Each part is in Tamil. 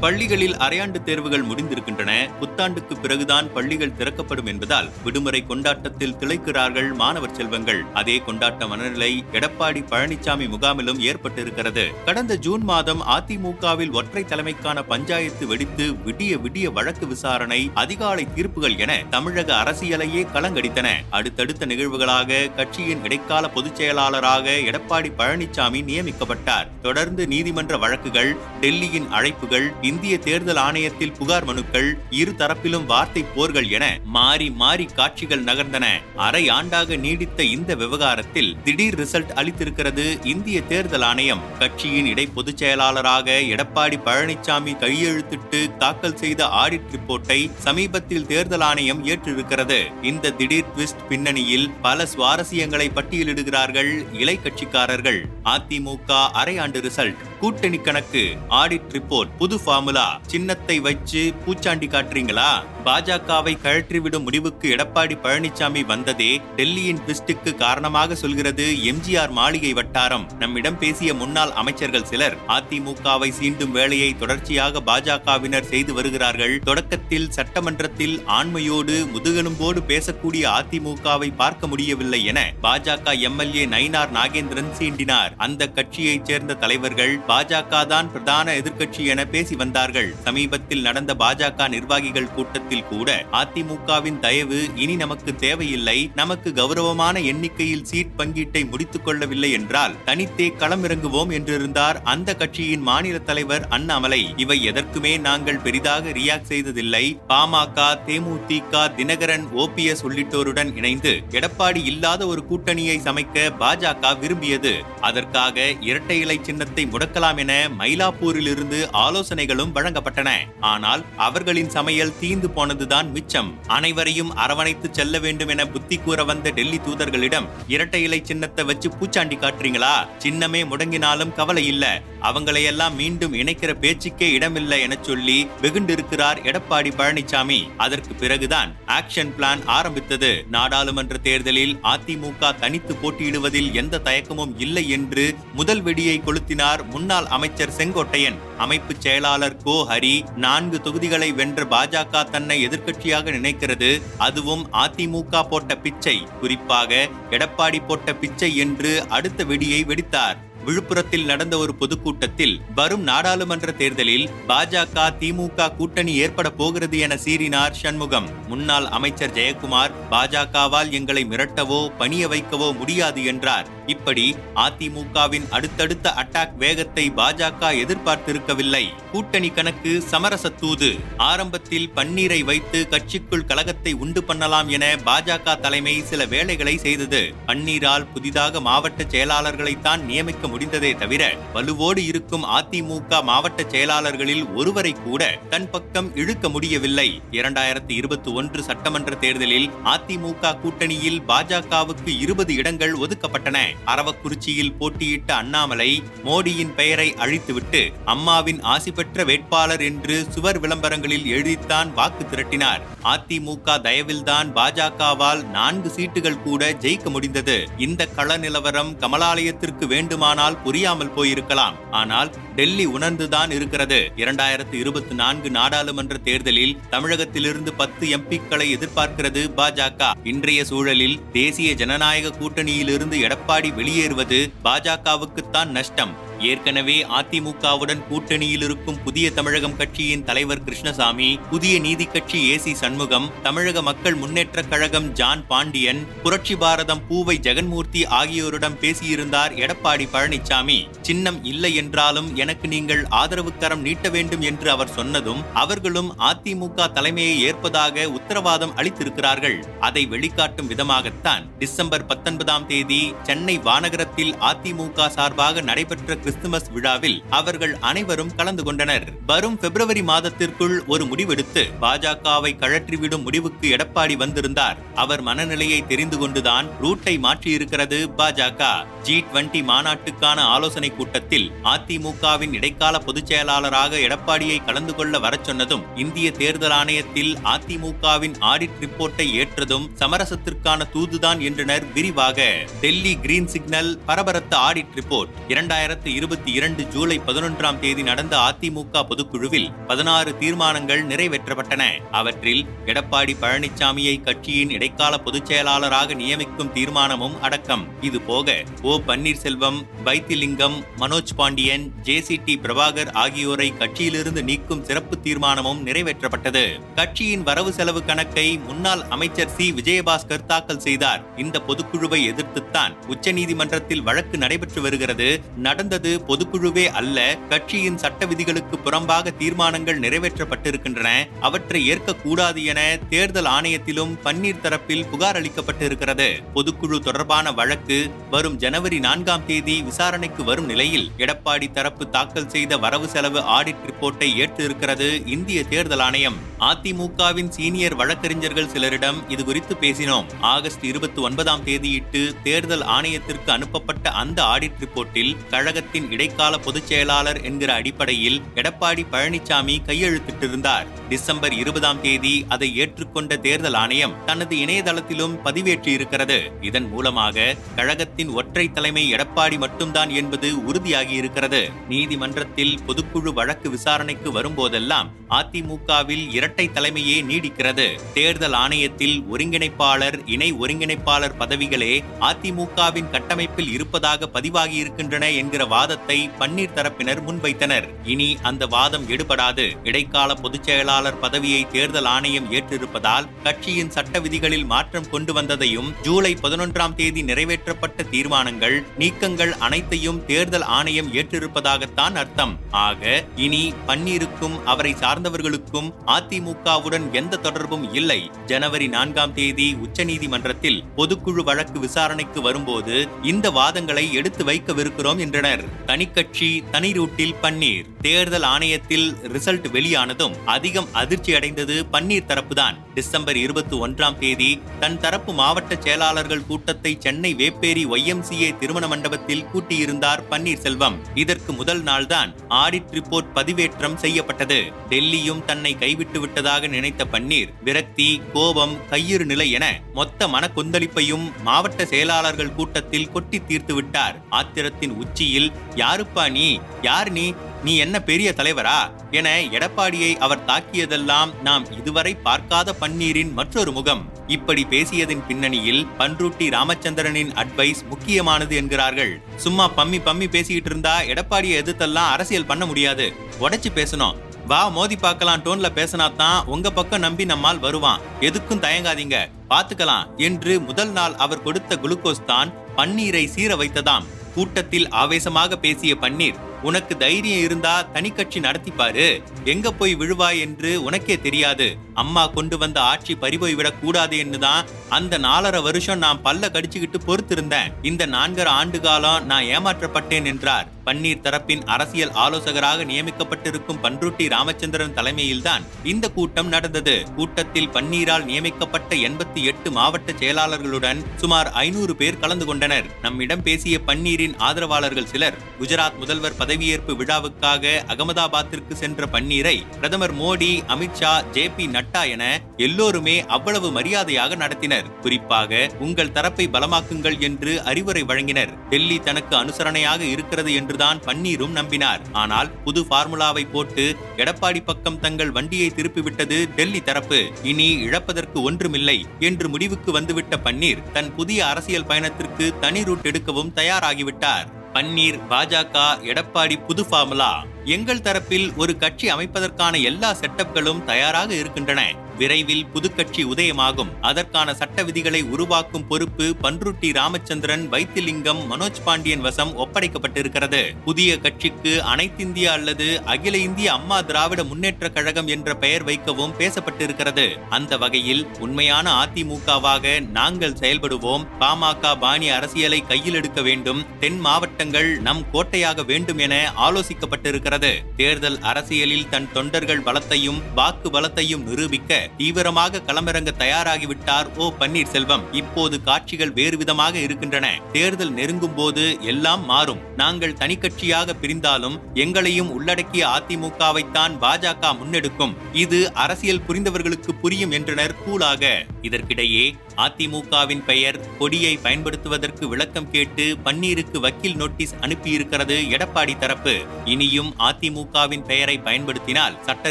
பள்ளிகளில் அரையாண்டு தேர்வுகள் முடிந்திருக்கின்றன. புத்தாண்டுக்கு பிறகுதான் பள்ளிகள் திறக்கப்படும் என்பதால் விடுமுறை கொண்டாட்டத்தில் திளைக்கிறார்கள் மாணவர் செல்வங்கள். அதே கொண்டாட்ட மனநிலை எடப்பாடி பழனிசாமி முகாமிலும் ஏற்பட்டிருக்கிறது. கடந்த ஜூன் மாதம் அதிமுகவில் ஒற்றை தலைமைக்கான பஞ்சாயத்து வெடித்து விடிய விடிய வழக்கு விசாரணை அதிகாலை தீர்ப்புகள் என தமிழக அரசியலையே கலங்கடித்தன. அடுத்தடுத்த நிகழ்வுகளாக கட்சியின் இடைக்கால பொதுச் செயலாளராக எடப்பாடி பழனிசாமி நியமிக்கப்பட்டார். தொடர்ந்து நீதிமன்ற வழக்குகள் டெல்லியின் அழைப்புகள் இந்திய தேர்தல் ஆணையத்தில் புகார் மனுக்கள் இரு தரப்பிலும் வார்த்தை போர்கள் என மாறி மாறி காட்சிகள் நகர்ந்தன. அரை ஆண்டாக நீடித்த இந்த விவகாரத்தில் திடீர் ரிசல்ட் அளித்திருக்கிறது இந்திய தேர்தல் ஆணையம். கட்சியின் இடை பொதுச் செயலாளராக எடப்பாடி பழனிசாமி கையெழுத்திட்டு தாக்கல் செய்த ஆடிட் ரிப்போர்ட்டை சமீபத்தில் தேர்தல் ஆணையம் ஏற்றிருக்கிறது. இந்த திடீர் ட்விஸ்ட் பின்னணியில் பல சுவாரஸ்யங்களை பட்டியலிடுகிறார்கள் இலை கட்சிக்காரர்கள். அதிமுக அரையாண்டு ரிசல்ட் கூட்டணி கணக்கு ஆடிட் ரிப்போர்ட் புது ஃபார்முலா சின்னத்தை வச்சு பூச்சாண்டி காட்டுறீங்களா? பாஜகவை கழற்றிவிடும் முடிவுக்கு எடப்பாடி பழனிசாமி வந்ததே டெல்லியின் ட்விஸ்டுக்கு காரணமாக சொல்கிறது எம்ஜிஆர் மாளிகை வட்டாரம். நம்மிடம் பேசிய முன்னாள் அமைச்சர்கள் சிலர் அதிமுகவை சீண்டும் வேலையை தொடர்ச்சியாக பாஜகவினர் செய்து வருகிறார்கள். தொடக்கத்தில் சட்டமன்றத்தில் ஆண்மையோடு முதுகெலும்போடு பேசக்கூடிய அதிமுகவை பார்க்க முடியவில்லை என பாஜக எம்எல்ஏ நயினார் நாகேந்திரன் சீண்டினார். அந்த கட்சியைச் சேர்ந்த தலைவர்கள் பாஜக தான் பிரதான எதிர்க்கட்சி என பேசி வந்தார்கள். சமீபத்தில் நடந்த பாஜக நிர்வாகிகள் கூட்டத்தில் கூட அதிமுகவின் தயவு இனி நமக்கு தேவையில்லை. நமக்கு கௌரவமான எண்ணிக்கையில் சீட் பங்கீட்டை முடித்துக் கொள்ளவில்லை என்றால் தனித்தே களமிறங்குவோம் என்றிருந்தார் அந்த கட்சியின் மாநில தலைவர் அண்ணாமலை. இவை எதற்குமே நாங்கள் பெரிதாக ரியாக்ட் செய்ததில்லை. பாமக தேமுதிக தினகரன் ஓபிஎஸ் உள்ளிட்டோருடன் இணைந்து எடப்பாடி இல்லாத ஒரு கூட்டணியை சமைக்க பாஜக விரும்பியது. அதற்காக இரட்டை இலை சின்னத்தை முடக்கலாம் என மயிலாப்பூரிலிருந்து ஆலோசனைகளும் வழங்கப்பட்டன. ஆனால் அவர்களின் சமையல் தீந்து போனதுதான் மிச்சம். அனைவரையும் அரவணைத்து செல்ல வேண்டும் என புத்தி கூற வந்த டெல்லி தூதர்களிடம் இரட்டை இலை சின்னத்தை வச்சு பூச்சாண்டி காட்டுறீங்களா? சின்னமே முடங்கினாலும் கவலை இல்ல. அவங்களையெல்லாம் மீண்டும் இணைக்கிற பேச்சுக்கே இடமில்லை என சொல்லி வெகுண்டிருக்கிறார் எடப்பாடி பழனிசாமி அதற்கு பிறகுதான் ஆக்ஷன் பிளான் ஆரம்பித்தது. நாடாளுமன்ற தேர்தலில் அதிமுக தனித்து போட்டியிடுவதில் எந்த தயக்கமும் இல்லை என்று முதல் வெடியை கொளுத்தினார் முன்னாள் அமைச்சர் செங்கோட்டையன். அமைப்பு செயலாளர் கோ ஹரி நான்கு தொகுதிகளை வென்ற பாஜக தன்னை எதிர்க்கட்சியாக நினைக்கிறது. அதுவும் அதிமுக போட்ட பிச்சை. குறிப்பாக எடப்பாடி போட்ட பிச்சை என்று அடுத்த வெடியை வெடித்தார். விழுப்புரத்தில் நடந்த ஒரு பொதுக்கூட்டத்தில் வரும் நாடாளுமன்ற தேர்தலில் பாஜக திமுக கூட்டணி ஏற்பட போகிறது என சீறினார் சண்முகம். முன்னாள் அமைச்சர் ஜெயக்குமார் பாஜகவால் எங்களை மிரட்டவோ பணிய வைக்கவோ முடியாது என்றார். இப்படி அதிமுகவின் அடுத்தடுத்த அட்டாக் வேகத்தை பாஜக எதிர்பார்த்திருக்கவில்லை. கூட்டணி கணக்கு சமரச தூது ஆரம்பத்தில் பன்னீரை வைத்து கட்சிக்குள் கழகத்தை உண்டு பண்ணலாம் என பாஜக தலைமை சில வேலைகளை செய்தது. பன்னீரால் புதிதாக மாவட்ட செயலாளர்களைத்தான் நியமிக்க முடிந்ததே தவிர வலுவோடு இருக்கும் அதிமுக மாவட்ட செயலாளர்களில் ஒருவரை கூட தன் பக்கம் இழுக்க முடியவில்லை. இரண்டாயிரத்தி இருபத்தி ஒன்று சட்டமன்ற தேர்தலில் அதிமுக கூட்டணியில் பாஜகவுக்கு இருபது இடங்கள் ஒதுக்கப்பட்டன. அரவக்குறிச்சியில் போட்டியிட்ட அண்ணாமலை மோடியின் பெயரை அழித்துவிட்டு அம்மாவின் ஆசி பெற்ற வேட்பாளர் என்று சுவர் விளம்பரங்களில் எழுதித்தான் வாக்கு திரட்டினார். அதிமுக தயவில்தான் பாஜகவால் நான்கு சீட்டுகள் கூட ஜெயிக்க முடிந்தது. இந்த கள நிலவரம் கமலாலயத்திற்கு வேண்டுமான ஆனால் புரியாமல் போயிருக்கலாம். ஆனால் டெல்லி உணர்ந்துதான் இருக்கிறது. இரண்டாயிரத்து இருபத்தி நான்கு நாடாளுமன்ற தேர்தலில் தமிழகத்திலிருந்து பத்து எம்பிக்களை எதிர்பார்க்கிறது பாஜக. இன்றைய சூழலில் தேசிய ஜனநாயக கூட்டணியிலிருந்து எடப்பாடி வெளியேறுவது பாஜகவுக்குத்தான் நஷ்டம். ஏற்கனவே அதிமுகவுடன் கூட்டணியில் இருக்கும் புதிய தமிழகம் கட்சியின் தலைவர் கிருஷ்ணசாமி புதிய நீதி கட்சி ஏசி சண்முகம் தமிழக மக்கள் முன்னேற்ற கழகம் ஜான் பாண்டியன் புரட்சி பாரதம் பூவை ஜெகன்மூர்த்தி ஆகியோரிடம் பேசியிருந்தார் எடப்பாடி பழனிசாமி சின்னம் இல்லை என்றாலும் எனக்கு நீங்கள் ஆதரவு கரம் நீட்ட வேண்டும் என்று அவர் சொன்னதும் அவர்களும் அதிமுக தலைமையை ஏற்பதாக உத்தரவாதம் அளித்திருக்கிறார்கள். அதை வெளிக்காட்டும் விதமாகத்தான். டிசம்பர் பத்தொன்பதாம் தேதி சென்னை வானகரத்தில் அதிமுக சார்பாக நடைபெற்ற கிறிஸ்துமஸ் விழாவில் அவர்கள் அனைவரும் கலந்து கொண்டனர். வரும் பிப்ரவரி மாதத்திற்குள் ஒரு முடிவெடுத்து பாஜகவை கழற்றிவிடும் முடிவுக்கு எடப்பாடி வந்திருந்தார். அவர் மனநிலையை தெரிந்து கொண்டுதான் ரூட்டை மாற்றியிருக்கிறது பாஜக. ஜி டுவெண்டி மாநாட்டுக்கான ஆலோசனை கூட்டத்தில் அதிமுகவின் இடைக்கால பொதுச் செயலாளராக எடப்பாடியை கலந்து கொள்ள வரச் சொன்னதும் இந்திய தேர்தல் ஆணையத்தில் அதிமுகவின் ஆடிட் ரிப்போர்ட்டை ஏற்றதும் சமரசத்திற்கான தூதுதான் என்றனர் விரிவாக. டெல்லி கிரீன் சிக்னல் பரபரத்த ஆடிட் ரிப்போர்ட் இரண்டாயிரத்து இருபத்தி இரண்டு ஜூலை பதினொன்றாம் தேதி நடந்த அதிமுக பொதுக்குழுவில் பதினாறு தீர்மானங்கள் நிறைவேற்றப்பட்டன. அவற்றில் எடப்பாடி பழனிசாமியை கட்சியின் இடைக்கால பொதுச் செயலாளராக நியமிக்கும் தீர்மானமும் அடக்கம். இதுபோக O. Panneerselvam Vaithilingam Manoj Pandian J. C. D. Prabhakar ஆகியோரை கட்சியிலிருந்து நீக்கும் சிறப்பு தீர்மானமும் நிறைவேற்றப்பட்டது. கட்சியின் வரவு செலவு கணக்கை முன்னாள் அமைச்சர் சி. விஜயபாஸ்கர் தாக்கல் செய்தார். இந்த பொதுக்குழுவை எதிர்த்துத்தான் உச்சநீதிமன்றத்தில் வழக்கு நடைபெற்று வருகிறது. நடந்தது பொதுக்குழுவே அல்ல கட்சியின் சட்ட விதிகளுக்கு புறம்பாக தீர்மானங்கள் நிறைவேற்றப்பட்டிருக்கின்றன. அவற்றை ஏற்கக்கூடாது என தேர்தல் ஆணையத்திலும் பன்னீர் தரப்பில் புகார் அளிக்கப்பட்டிருக்கிறது. பொதுக்குழு தொடர்பான வழக்கு வரும் ஜனவரி நான்காம் தேதி விசாரணைக்கு வரும் நிலையில் எடப்பாடி தரப்பு தாக்கல் செய்த வரவு செலவு ஆடிட் ரிப்போர்ட்டை ஏற்றிருக்கிறது இந்திய தேர்தல் ஆணையம். அதிமுகவின் சீனியர் வழக்கறிஞர்கள் சிலரிடம் இது குறித்து பேசினோம். ஆகஸ்ட் இருபத்தி ஒன்பதாம் தேதியிட்டு தேர்தல் ஆணையத்திற்கு அனுப்பப்பட்ட அந்த ஆடிட் ரிப்போர்ட்டில் கழகத்தின் இடைக்கால பொதுச் செயலாளர் என்கிற அடிப்படையில் எடப்பாடி பழனிசாமி கையெழுத்திட்டிருந்தார். டிசம்பர் இருபதாம் தேதி அதை ஏற்றுக்கொண்ட தேர்தல் ஆணையம் தனது இணையதளத்திலும் பதிவேற்றியிருக்கிறது. இதன் மூலமாக கழகத்தின் ஒற்றை தலைமை எடப்பாடி மட்டும்தான் என்பது உறுதியாகி இருக்கிறது நீதிமன்றத்தில் பொதுக்குழு வழக்கு விசாரணைக்கு வரும்போதெல்லாம் அதிமுகவில் இரட்டை தலைமையே நீடிக்கிறது. தேர்தல் ஆணையத்தில் ஒருங்கிணைப்பாளர் இணை ஒருங்கிணைப்பாளர் பதவிகளே அதிமுகவின் கட்டமைப்பில் இருப்பதாக பதிவாகி இருக்கின்றன என்கிற வாதத்தை பன்னீர் தரப்பினர் முன்வைத்தனர். இனி அந்த வாதம் எடுபடாது. இடைக்கால பொதுச் செயலாளர் பதவியை தேர்தல் ஆணையம் ஏற்றிருப்பதால் கட்சியின் சட்ட விதிகளில் மாற்றம் கொண்டு வந்ததையும் ஜூலை பதினொன்றாம் தேதி நிறைவேற்றப்பட்ட தீர்மானங்கள் நீக்கங்கள் அனைத்தையும் தேர்தல் ஆணையம் ஏற்றிருப்பதாகத்தான் அர்த்தம். ஆக இனி பன்னீருக்கும் அவரை சார்ந்தவர்களுக்கும் அதிமுகவுடன் எந்த தொடர்பும் இல்லை. ஜனவரி நான்காம் தேதி உச்சநீதிமன்றத்தில் பொதுக்குழு வழக்கு விசாரணைக்கு வரும்போது இந்த வாதங்களை எடுத்து வைக்கவிருக்கிறோம் என்றனர். தனிக்கட்சி தனி ரூட்டில் பன்னீர். தேர்தல் ஆணையத்தில் ரிசல்ட் வெளியானதும் அதிகம் அதிர்ச்சி அடைந்தது பன்னீர் தரப்புதான். டிசம்பர் இருபத்தி ஒன்றாம் தேதி தன் தரப்பு மாவட்ட செயலாளர்கள் கூட்டத்தை சென்னை வேப்பேரி ஒய்எம்சிஏ திருமண மண்டபத்தில் கூட்டியிருந்தார் பன்னீர்செல்வம் இதற்கு முதல் நாள்தான் ஆடிட் ரிப்போர்ட் பதிவேற்றம் செய்யப்பட்டது. டெல்லியும் தன்னை கைவிட்டு விட்டதாக நினைத்த பன்னீர் விரக்தி கோபம் கையிறு நிலை என மொத்த மனக்கொந்தளிப்பையும் மாவட்ட செயலாளர்கள் கூட்டத்தில் கொட்டி தீர்த்து விட்டார். ஆத்திரத்தின் உச்சியில் யாருப்பா நீ? யார் நீ? நீ என்ன பெரிய தலைவரா? என எடப்பாடியை அவர் தாக்கியதெல்லாம் நாம் இதுவரை பார்க்காத பன்னீரின் மற்றொரு முகம். இப்படி பேசியதின் பின்னணியில் பன்ருட்டி ராமச்சந்திரனின் அட்வைஸ் முக்கியமானது என்கிறார்கள். சும்மா பம்மி பம்மி பேசிக்கிட்டு இருந்தா எடப்பாடியை எதிர்த்தெல்லாம் அரசியல் பண்ண முடியாது. உடைச்சு பேசணும். வா மோதி பார்க்கலாம் டோன்ல பேசினா தான் உங்க பக்கம் நம்பி நம்மால் வருவான். எதுக்கும் தயங்காதீங்க. பாத்துக்கலாம். என்று முதல் நாள் அவர் கொடுத்த குளுக்கோஸ் தான் பன்னீரை சீர வைத்ததாம். கூட்டத்தில் ஆவேசமாக பேசிய பன்னீர் உனக்கு தைரியம் இருந்தா தனி கட்சி நடத்தி பாரு. எங்க போய் விழுவாய் என்று உனக்கே தெரியாது. அம்மா கொண்டு வந்த ஆட்சி பறிபோய் விடக் கூடாது என்றுதான் அந்த நாலரை வருஷம் நான் பல்ல கடிச்சுக்கிட்டு பொறுத்திருந்தேன். இந்த நான்கரை ஆண்டு காலம் நான் ஏமாற்றப்பட்டேன் என்றார். பன்னீர் தரப்பின் அரசியல் ஆலோசகராக நியமிக்கப்பட்டிருக்கும் பன்ருட்டி ராமச்சந்திரன் தலைமையில்தான் இந்த கூட்டம் நடந்தது. கூட்டத்தில் பன்னீரால் நியமிக்கப்பட்ட எண்பத்தி எட்டு மாவட்ட செயலாளர்களுடன் சுமார் ஐநூறு பேர் கலந்து கொண்டனர். நம்மிடம் பேசிய பன்னீரின் ஆதரவாளர்கள் சிலர் குஜராத் முதல்வர் பதவியேற்பு விழாவுக்காக அகமதாபாத்திற்கு சென்ற பன்னீரை பிரதமர் மோடி அமித்ஷா ஜே பி நட்டா என எல்லோருமே அவ்வளவு மரியாதையாக நடத்தினர். குறிப்பாக உங்கள் தரப்பை பலமாக்குங்கள் என்று அறிவுரை வழங்கினர். டெல்லி தனக்கு அனுசரணையாக இருக்கிறது என்று என்றுதான் பன்னீரும் நம்பினார். ஆனால் புது பார்முலாவை போட்டு எடப்பாடி பக்கம் தங்கள் வண்டியை திருப்பிவிட்டது டெல்லி தரப்பு. இனி இழப்பதற்கு ஒன்றுமில்லை என்று முடிவுக்கு வந்துவிட்ட பன்னீர் தன் புதிய அரசியல் பயணத்திற்கு தனி ரூட் எடுக்கவும் தயாராகிவிட்டார். பன்னீர் பாஜக எடப்பாடி புது ஃபார்முலா. எங்கள் தரப்பில் ஒரு கட்சி அமைப்பதற்கான எல்லா செட்டப்களும் தயாராக இருக்கின்றன. விரைவில் புதுக்கட்சி உதயமாகும். அதற்கான சட்ட விதிகளை உருவாக்கும் பொறுப்பு பன்ருட்டி ராமச்சந்திரன் வைத்திலிங்கம் மனோஜ் பாண்டியன் வசம் ஒப்படைக்கப்பட்டிருக்கிறது. புதிய கட்சிக்கு அனைத்திந்திய அல்லது அகில இந்திய அம்மா திராவிட முன்னேற்ற கழகம் என்ற பெயர் வைக்கவும் பேசப்பட்டிருக்கிறது. அந்த வகையில் உண்மையான அதிமுகவாக நாங்கள் செயல்படுவோம். பாமக பாணி அரசியலை கையில் எடுக்க வேண்டும். தென் மாவட்டங்கள் நம் கோட்டையாக வேண்டும் என ஆலோசிக்கப்பட்டிருக்கிறது. தேர்தல் அரசியலில் தன் தொண்டர்கள் பலத்தையும் வாக்கு பலத்தையும் நிரூபிக்க தீவிரமாக களமிறங்க தயாராகிவிட்டார் ஓ பன்னீர்செல்வம். இப்போது காட்சிகள் வேறு விதமாக இருக்கின்றன. தேர்தல் நெருங்கும் போது எல்லாம் மாறும். நாங்கள் தனிக்கட்சியாக பிரிந்தாலும் எங்களையும் உள்ளடக்கிய அதிமுகவைத்தான் பாஜக முன்னெடுக்கும். இது அரசியல் புரிந்தவர்களுக்கு புரியும் என்றனர் கூலாக. இதற்கிடையே அதிமுகவின் பெயர் கொடியை பயன்படுத்துவதற்கு விளக்கம் கேட்டு பன்னீருக்கு வக்கீல் நோட்டீஸ் அனுப்பியிருக்கிறது எடப்பாடி தரப்பு. இனியும் அதிமுகவின் பெயரை பயன்படுத்தினால் சட்ட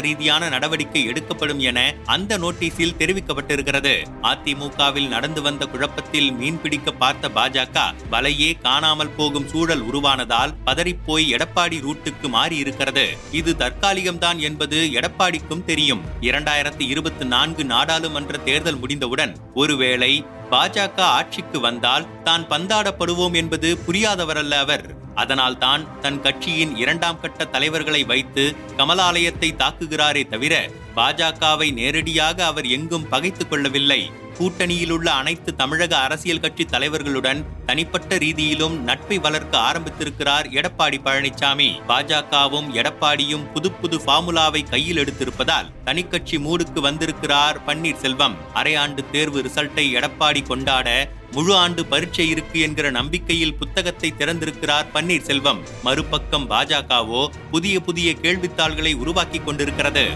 ரீதியான நடவடிக்கை எடுக்கப்படும் என அந்த நோட்டீஸில் தெரிவிக்கப்பட்டிருக்கிறது. அதிமுகவில் நடந்து வந்த குழப்பத்தில் மீன்பிடிக்க பார்த்த பாஜக வலையே காணாமல் போகும் சூழல் உருவானதால் பதறிப்போய் எடப்பாடி ரூட்டுக்கு மாறி இருக்கிறது இது தற்காலிகம்தான் என்பது எடப்பாடிக்கும் தெரியும். இரண்டாயிரத்தி இருபத்தி நான்கு நாடாளுமன்ற தேர்தல் முடிந்தவுடன் ஒருவேளை பாஜக ஆட்சிக்கு வந்தால் தான் பந்தாடப்படுவோம் என்பது புரியாதவரல்ல அவர். அதனால் தான் தன் கட்சியின் இரண்டாம் கட்ட தலைவர்களை வைத்து கமலாலயத்தை தாக்குகிறாரே தவிர பாஜகவை நேரடியாக அவர் எங்கும் பகைத்துக் கொள்ளவில்லை. கூட்டணியில் உள்ள அனைத்து தமிழக அரசியல் கட்சி தலைவர்களுடன் தனிப்பட்ட ரீதியிலும் நட்பை வளர்க்க ஆரம்பித்திருக்கிறார் எடப்பாடி பழனிசாமி பாஜகவும் எடப்பாடியும் புது புது ஃபார்முலாவை கையில் எடுத்திருப்பதால் தனிக்கட்சி மூடுக்கு வந்திருக்கிறார் பன்னீர்செல்வம். அரையாண்டு தேர்வு ரிசல்ட்டை எடப்பாடி கொண்டாட முழு ஆண்டு பரீட்சை இருக்கு என்கிற நம்பிக்கையில் புத்தகத்தை திறந்திருக்கிறார் பன்னீர்செல்வம். மறுபக்கம் பாஜகவோ புதிய புதிய கேள்வித்தாள்களை உருவாக்கி கொண்டிருக்கிறது.